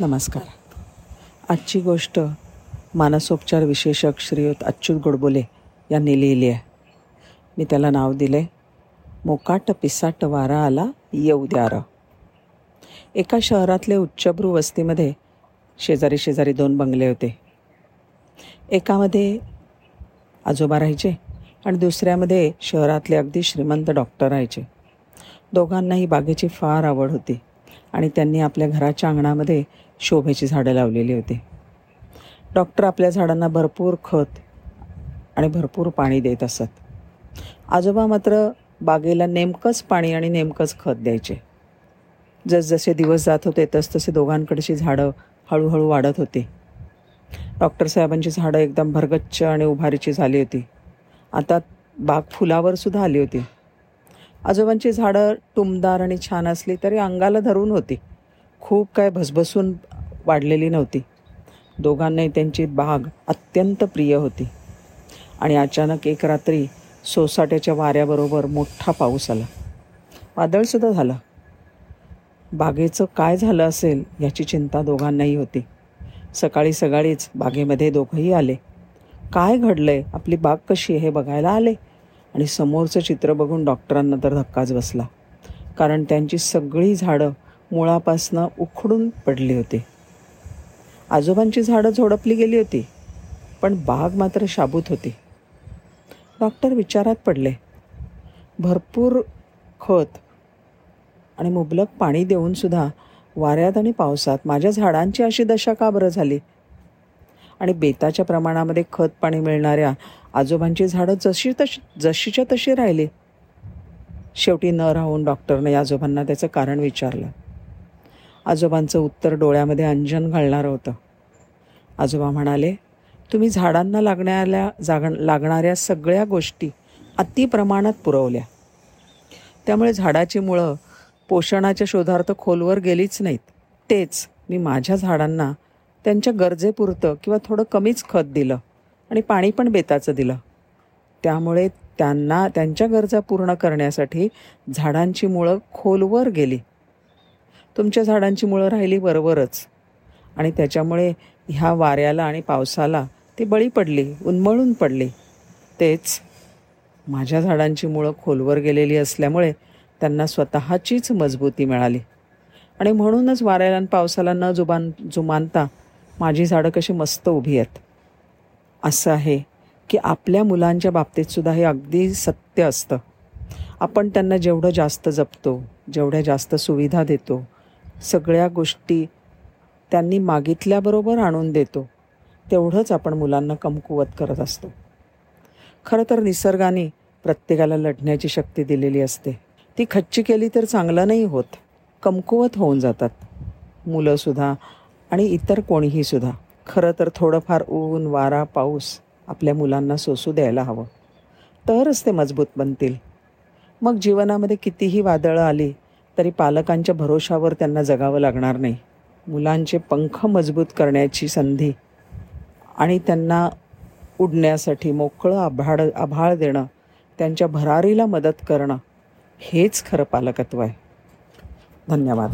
नमस्कार. आजची गोष्ट मानसोपचार विशेषक श्रीयुत अच्युत गोडबोले यांनी लिहिली आहे. मी त्याला नाव दिले मोकाट पिसाट वारा आला येऊ द्यार. एका शहरातले उच्चभ्रू वस्तीमध्ये शेजारी शेजारी दोन बंगले होते. एकामध्ये आजोबा राहायचे आणि दुसऱ्यामध्ये शहरातले अगदी श्रीमंत डॉक्टर राहायचे. दोघांनाही बागेची फार आवड होती आणि त्यांनी आपल्या घराच्या अंगणामध्ये शोभेची झाडं लावलेली होती. डॉक्टर आपल्या झाडांना भरपूर खत आणि भरपूर पाणी देत असत. आजोबा मात्र बागेला नेमकंच पाणी आणि नेमकंच खत द्यायचे. जसजसे दिवस जात होते तसतसे दोघांकडची झाडं हळूहळू वाढत होती. डॉक्टर साहेबांची झाडं एकदम भरगच्च आणि उभारीची झाली होती. आता बाग फुलावर सुद्धा आली होती. आजोबांची झाडं टुमदार आणि छान असली तरी अंगाला धरून होती. खूप काय भसभसून वाढलेली नव्हती. दोघांनाही त्यांची बाग अत्यंत प्रिय होती. आणि अचानक एक रात्री सोसाट्याच्या वाऱ्याबरोबर मोठा पाऊस आला. वादळसुद्धा झालं. बागेचं काय झालं असेल याची चिंता दोघांनाही होती. सकाळी सकाळीच बागेमध्ये दोघंही आले. काय घडलंय? आपली बाग कशी आहे हे बघायला आले. आणि समोरचं चित्र बघून डॉक्टरांना तर धक्काच बसला. कारण त्यांची सगळी झाडं मुळापासनं उखडून पडली होती. आजोबांची झाडं झोडपली गेली होती पण बाग मात्र शाबूत होती. डॉक्टर विचारात पडले. भरपूर खत आणि मुबलक पाणी देऊनसुद्धा वाऱ्यात आणि पावसात माझ्या झाडांची अशी दशा का बरं झाली? आणि बेताच्या प्रमाणामध्ये खत पाणी मिळणाऱ्या आजोबांची झाडं जशी तशी जशीच्या तशी राहिली. शेवटी न राहून डॉक्टरने आजोबांना त्याचं कारण विचारलं. आजोबांचं उत्तर डोळ्यामध्ये अंजन घालणारं होतं. आजोबा म्हणाले तुम्ही झाडांना लागणाऱ्या जाग लागणाऱ्या सगळ्या गोष्टी अति प्रमाणात पुरवल्या. त्यामुळे झाडाची मुळं पोषणाच्या शोधार्थ खोलवर गेलीच नाहीत. तेच मी माझ्या झाडांना त्यांच्या गरजेपुरतं किंवा थोडं कमीच खत दिलं आणि पाणी पण बेताचं दिलं. त्यामुळे त्यांना त्यांच्या गरजा पूर्ण करण्यासाठी झाडांची मुळं खोलवर गेली. तुमच्या झाडांची मुळं राहिली बरोबरच. आणि त्याच्यामुळे ह्या वाऱ्याला आणि पावसाला ती बळी पडली उन्मळून पडली. तेच माझ्या झाडांची मुळं खोलवर गेलेली असल्यामुळे त्यांना स्वतःचीच मजबूती मिळाली. आणि म्हणूनच वाऱ्याला आणि पावसाला न जुबान जुमानता माझी झाडं कशी मस्त उभी आहेत. असं आहे की आपल्या मुलांच्या बाबतीतसुद्धा हे अगदी सत्य असतं. आपण त्यांना जेवढं जास्त जपतो जेवढ्या जास्त सुविधा देतो सगळ्या गोष्टी त्यांनी मागितल्याबरोबर आणून देतो. तेवढंच आपण मुलांना कमकुवत करत असतो. खरं तर निसर्गाने प्रत्येकाला लढण्याची शक्ती दिलेली असते. ती खच्ची केली तर चांगलं नाही होत. कमकुवत होऊन जातात. मुलंसुद्धा आणि इतर कोणीहीसुद्धा खरं तर थोडंफार ऊन वारा पाऊस आपल्या मुलांना सोसू द्यायला हवं. तरच ते मजबूत बनतील. मग जीवनामध्ये कितीही वादळं आली तरी पालकांच्या भरोशावर त्यांना जगावं लागणार नाही. मुलांचे पंख मजबूत करण्याची संधी आणि त्यांना उडण्यासाठी मोकळं आभाळ आभाळ देणं त्यांच्या भरारीला मदत करणं हेच खरं पालकत्व आहे. धन्यवाद.